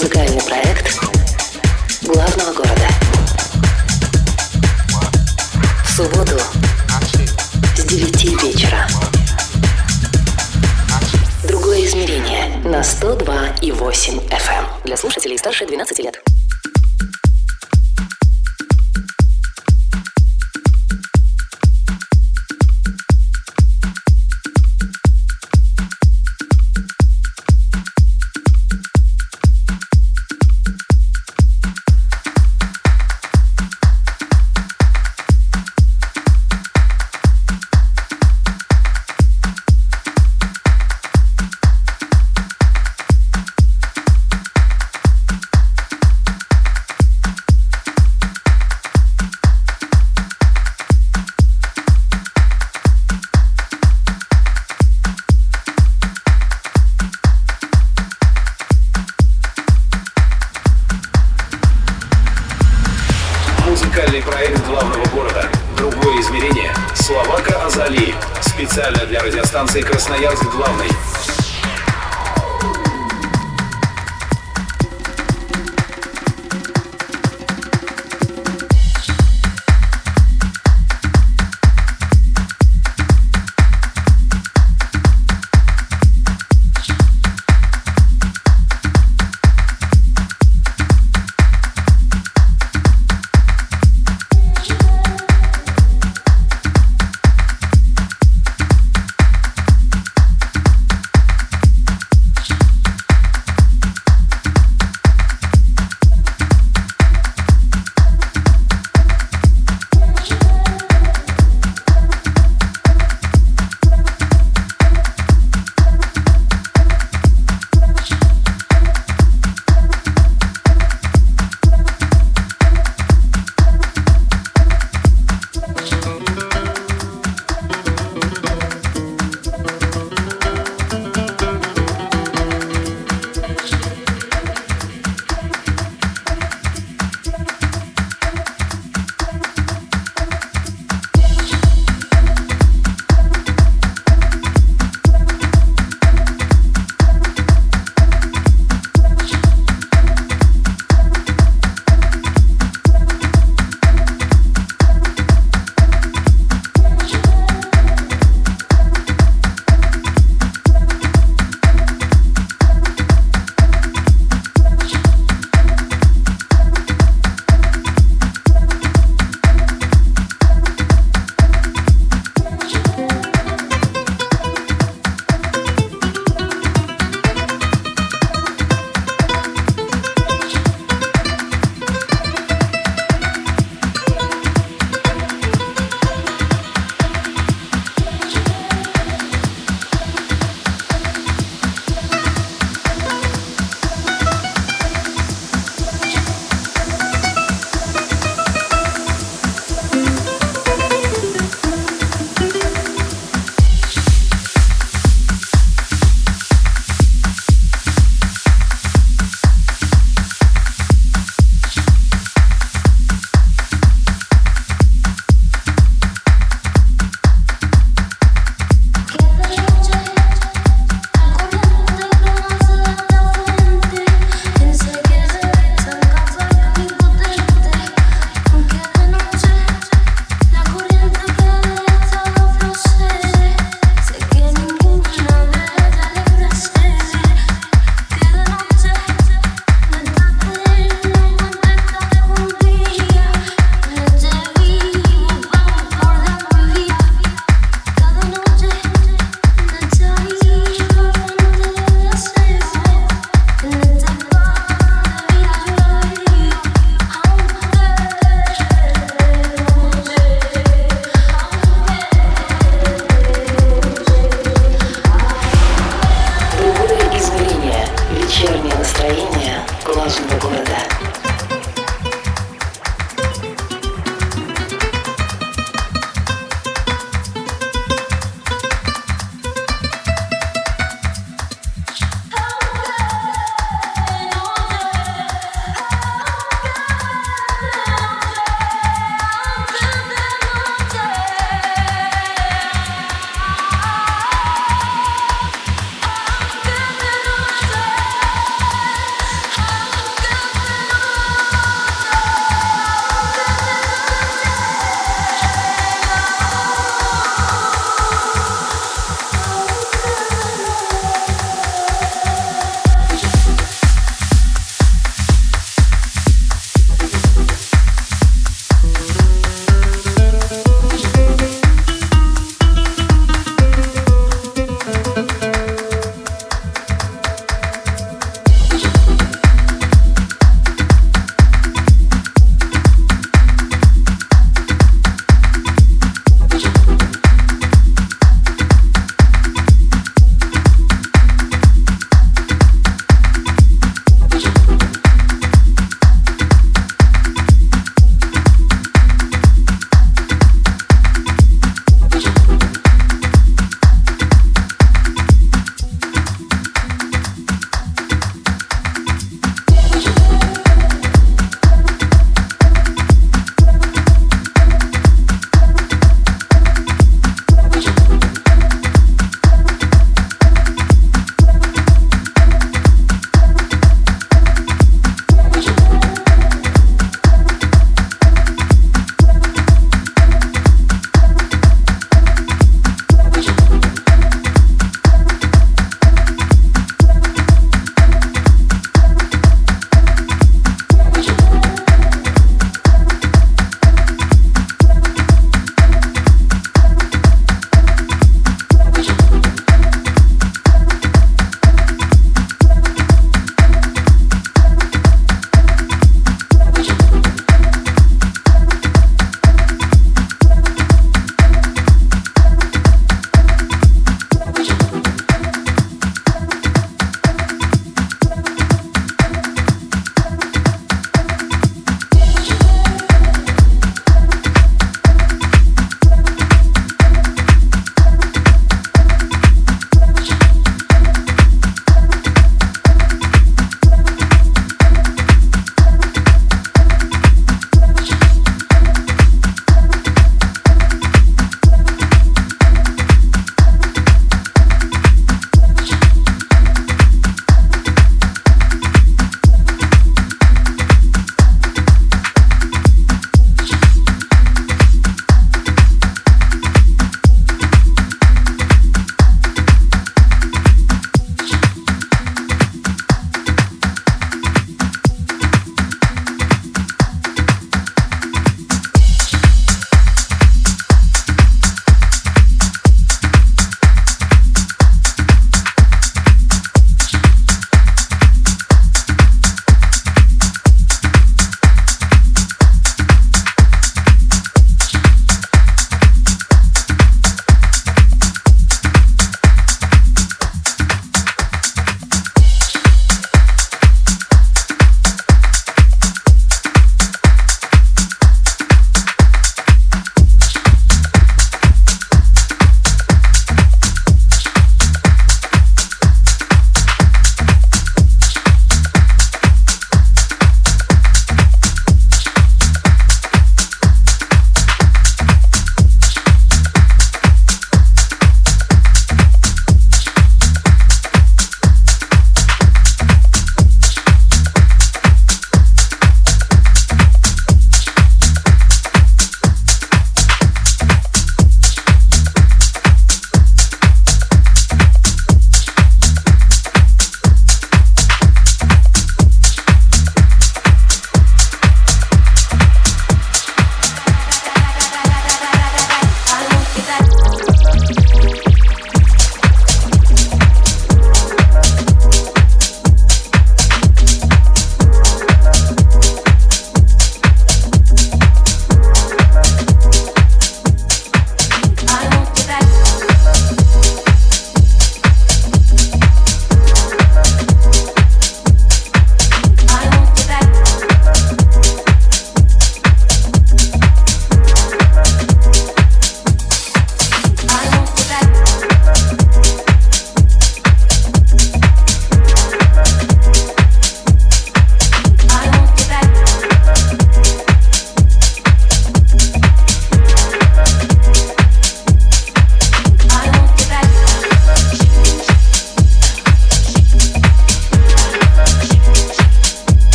Музыкальный проект главного города. В субботу с 9 вечера. Другое измерение на 102,8 FM. Для слушателей старше 12 лет.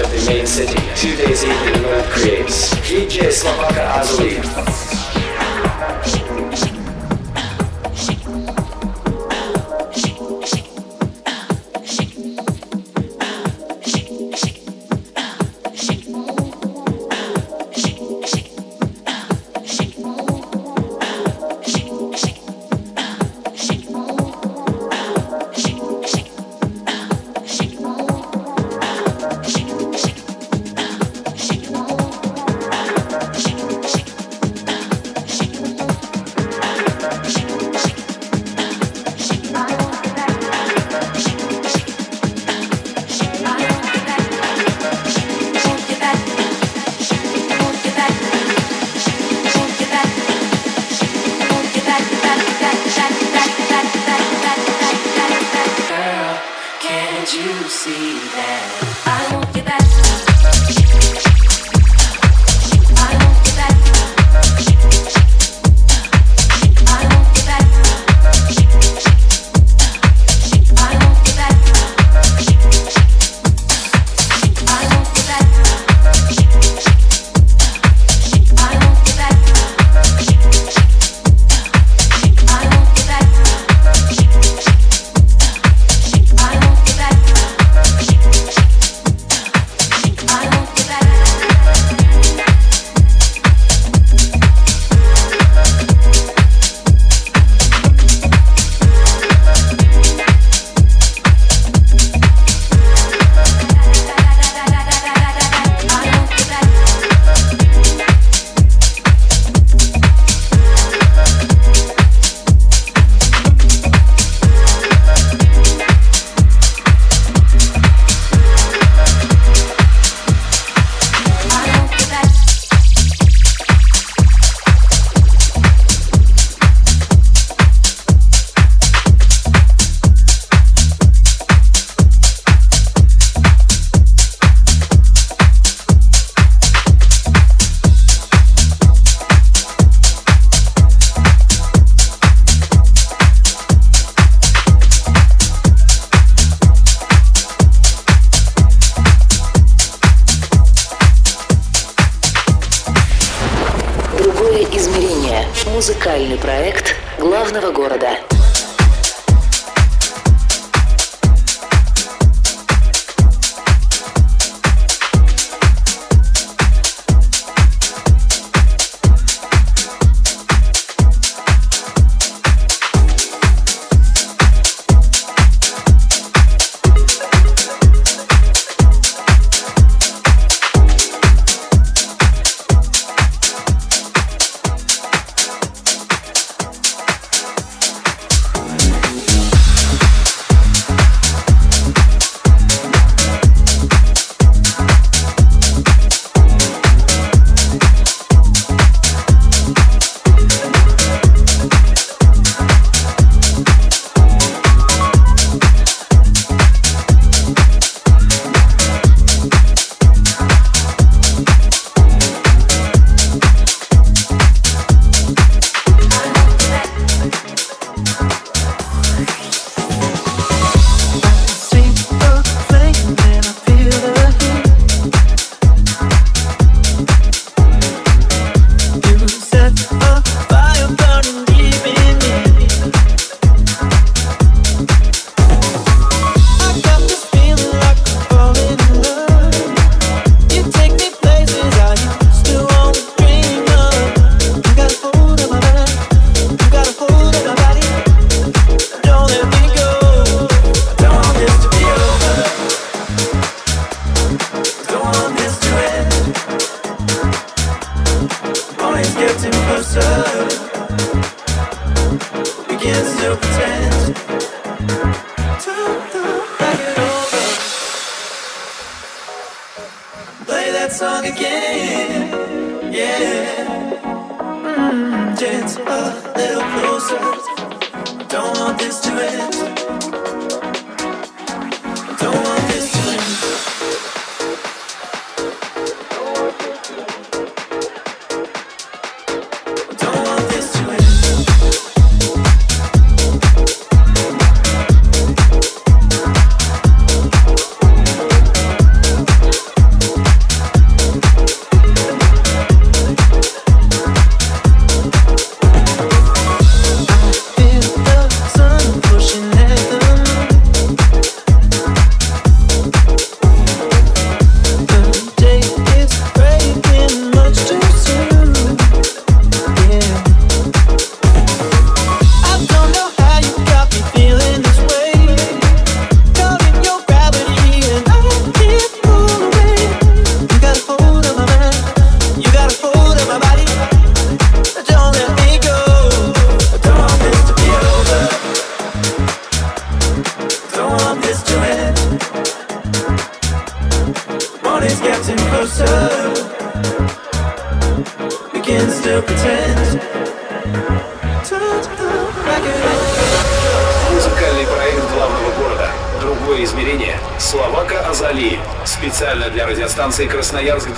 Of the main city. Two days evening mode creates DJ Slovaka Azuli. Специально для радиостанции Красноярск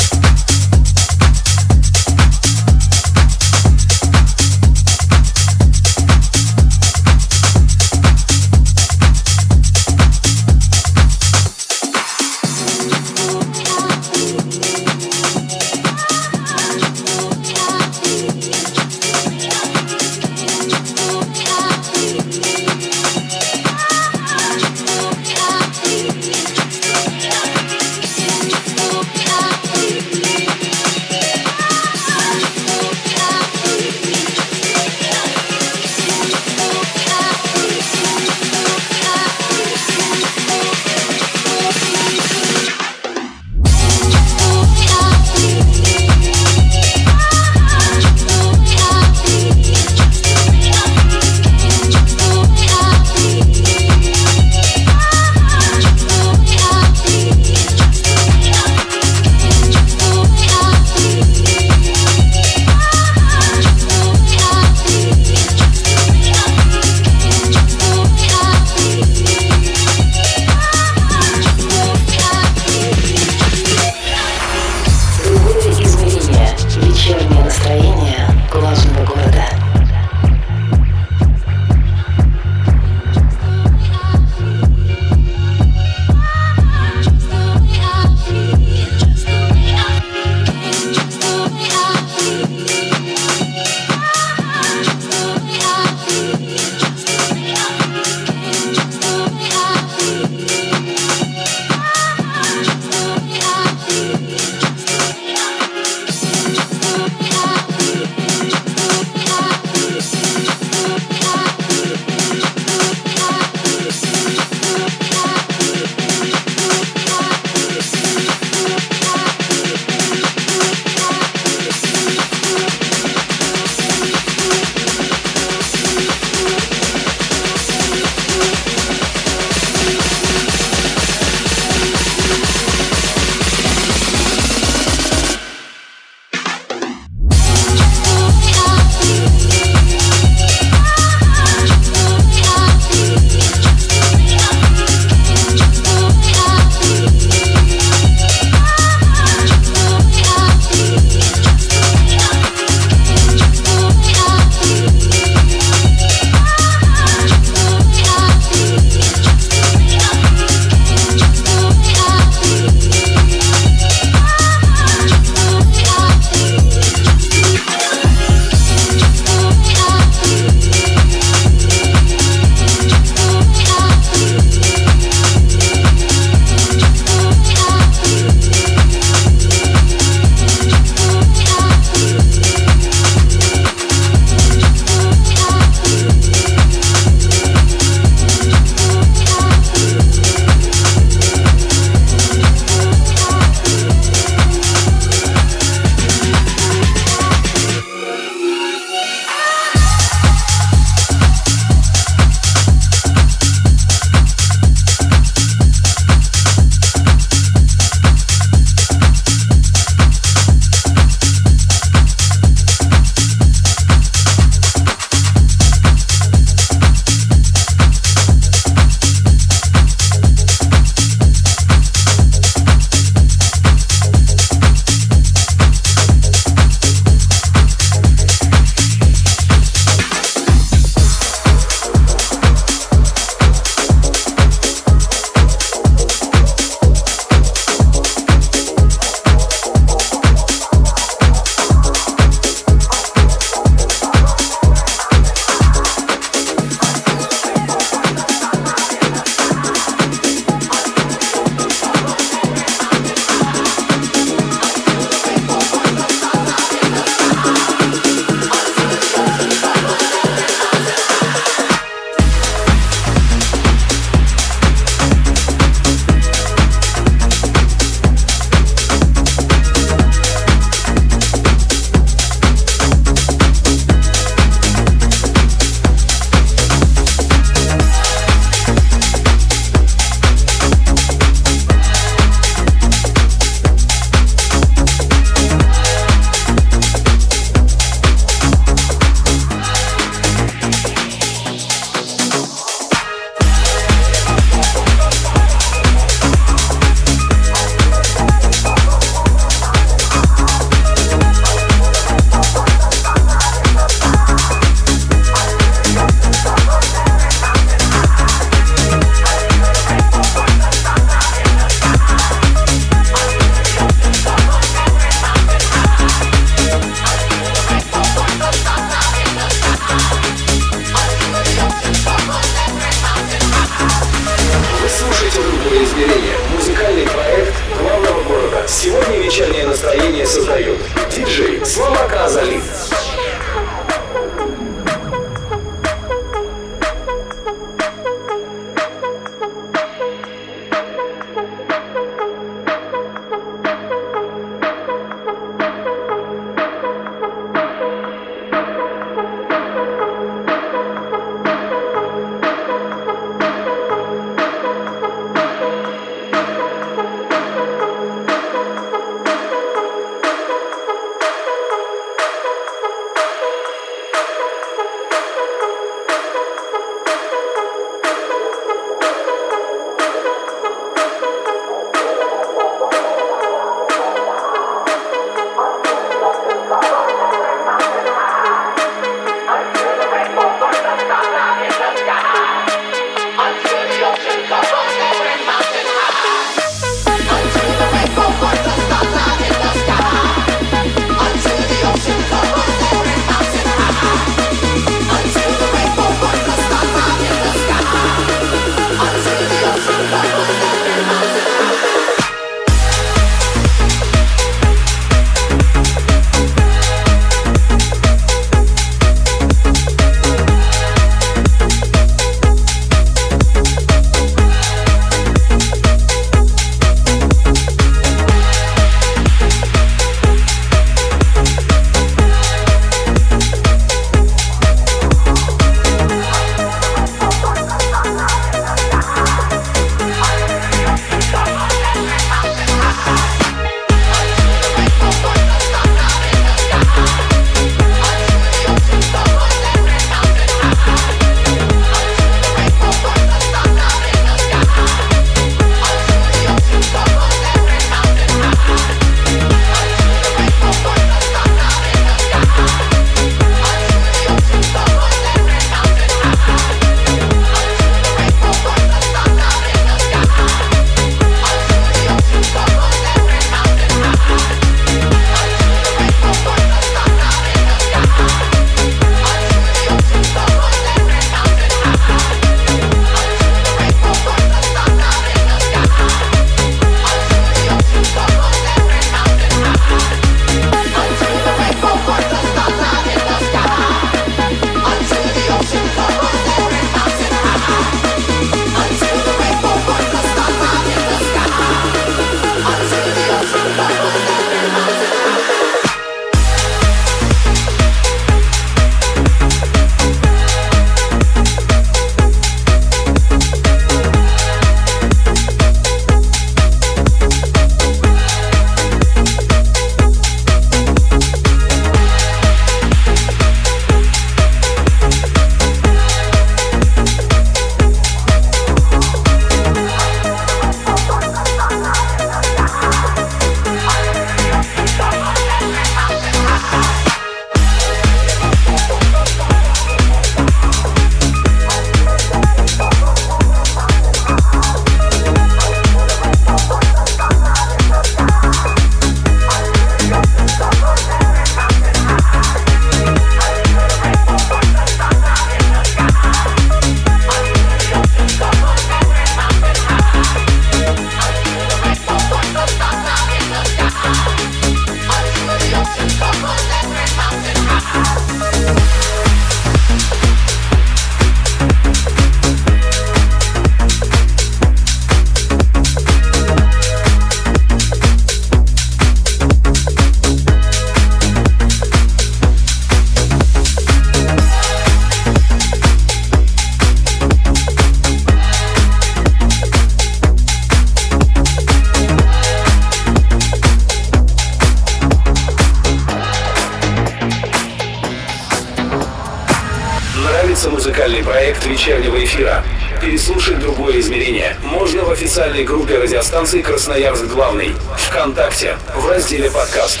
станции Красноярск Главный. ВКонтакте. В разделе подкаст.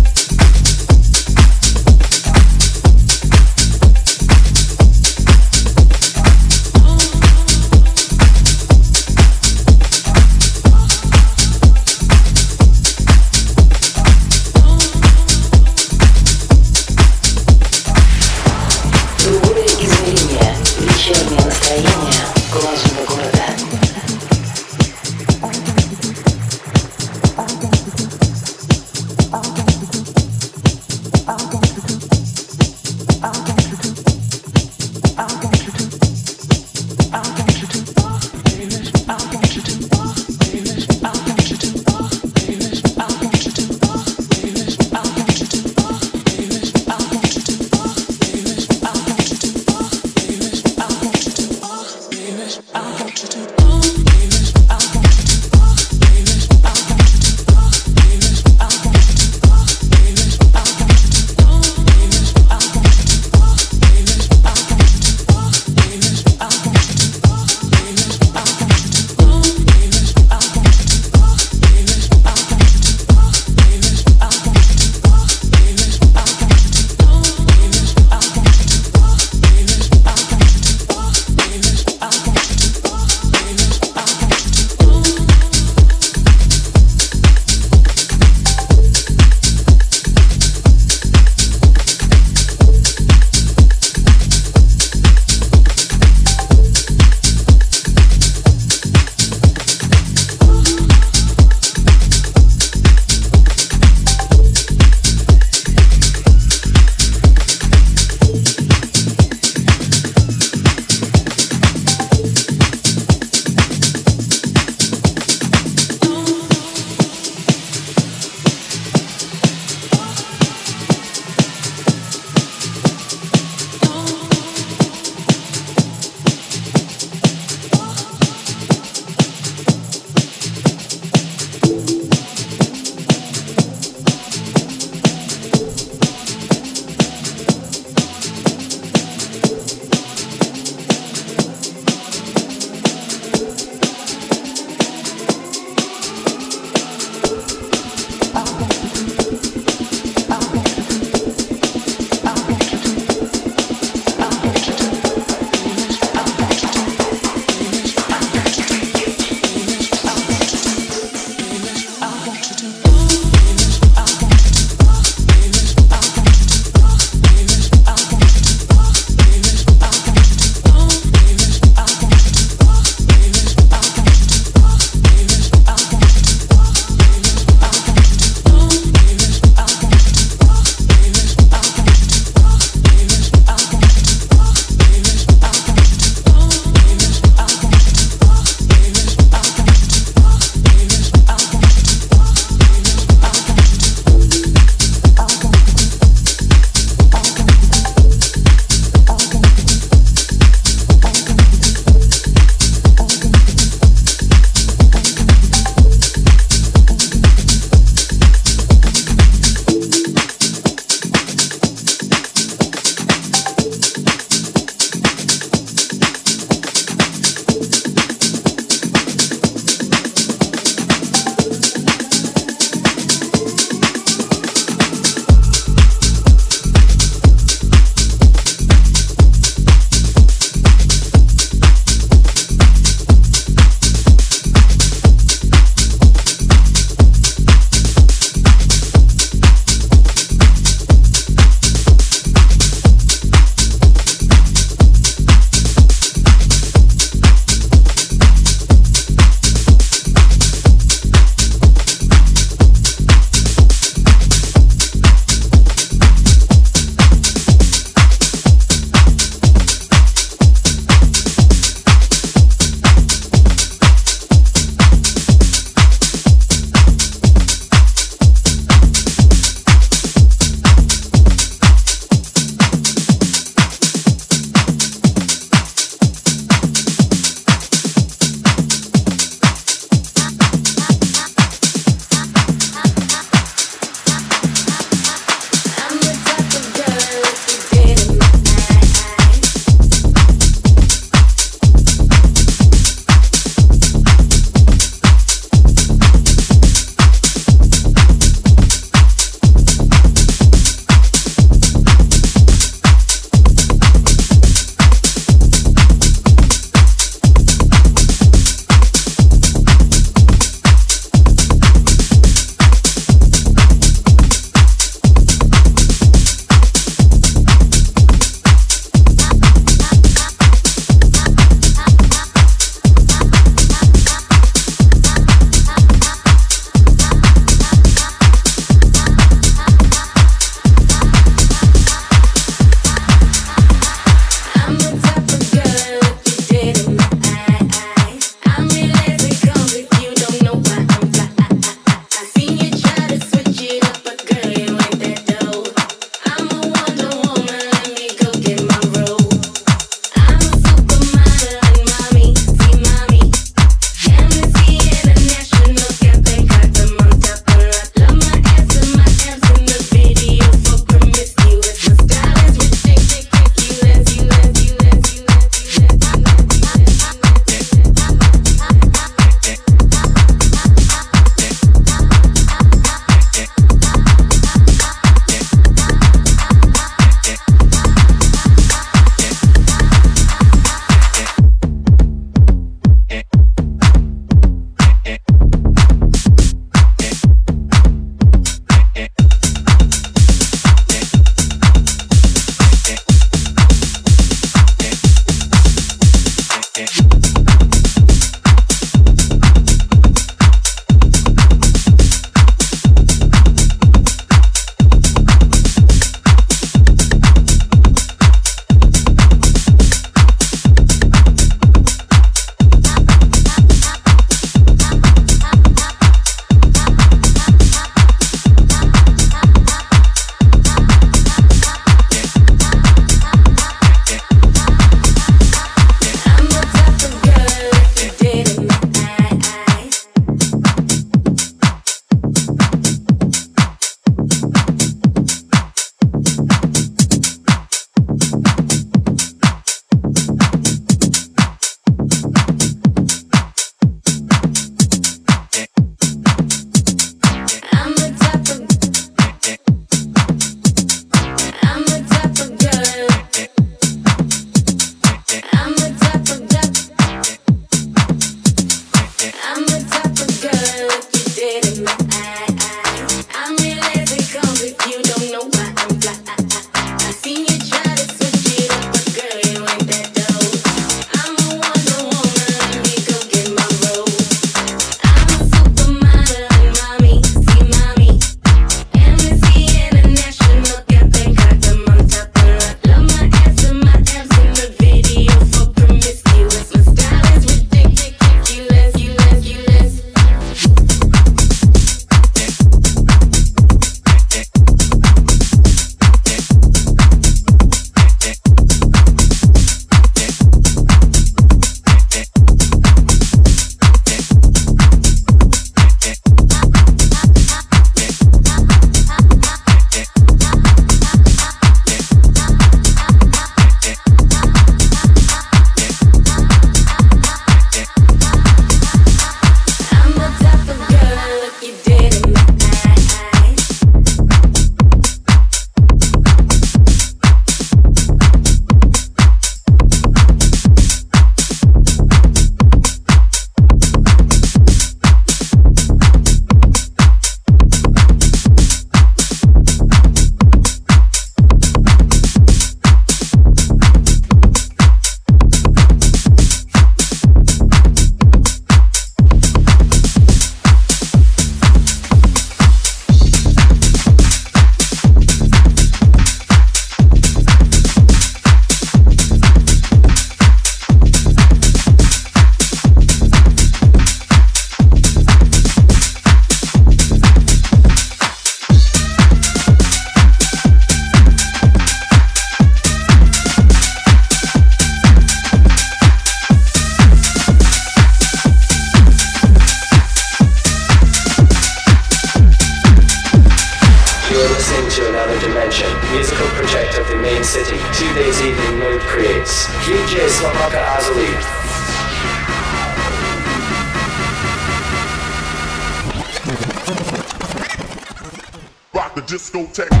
techno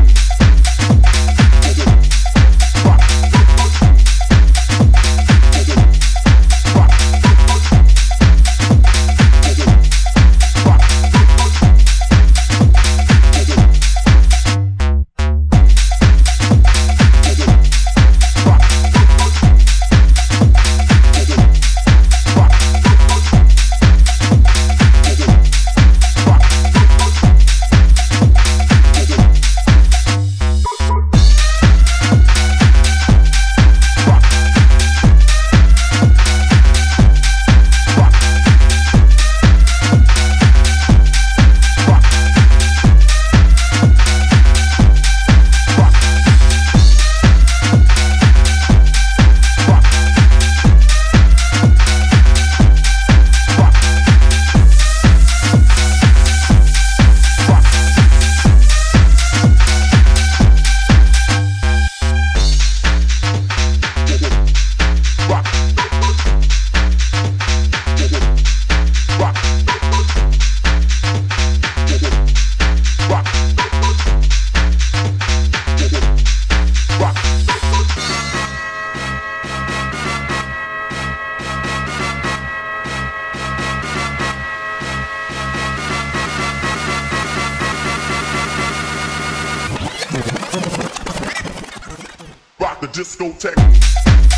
discotheque.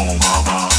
Oh, mama.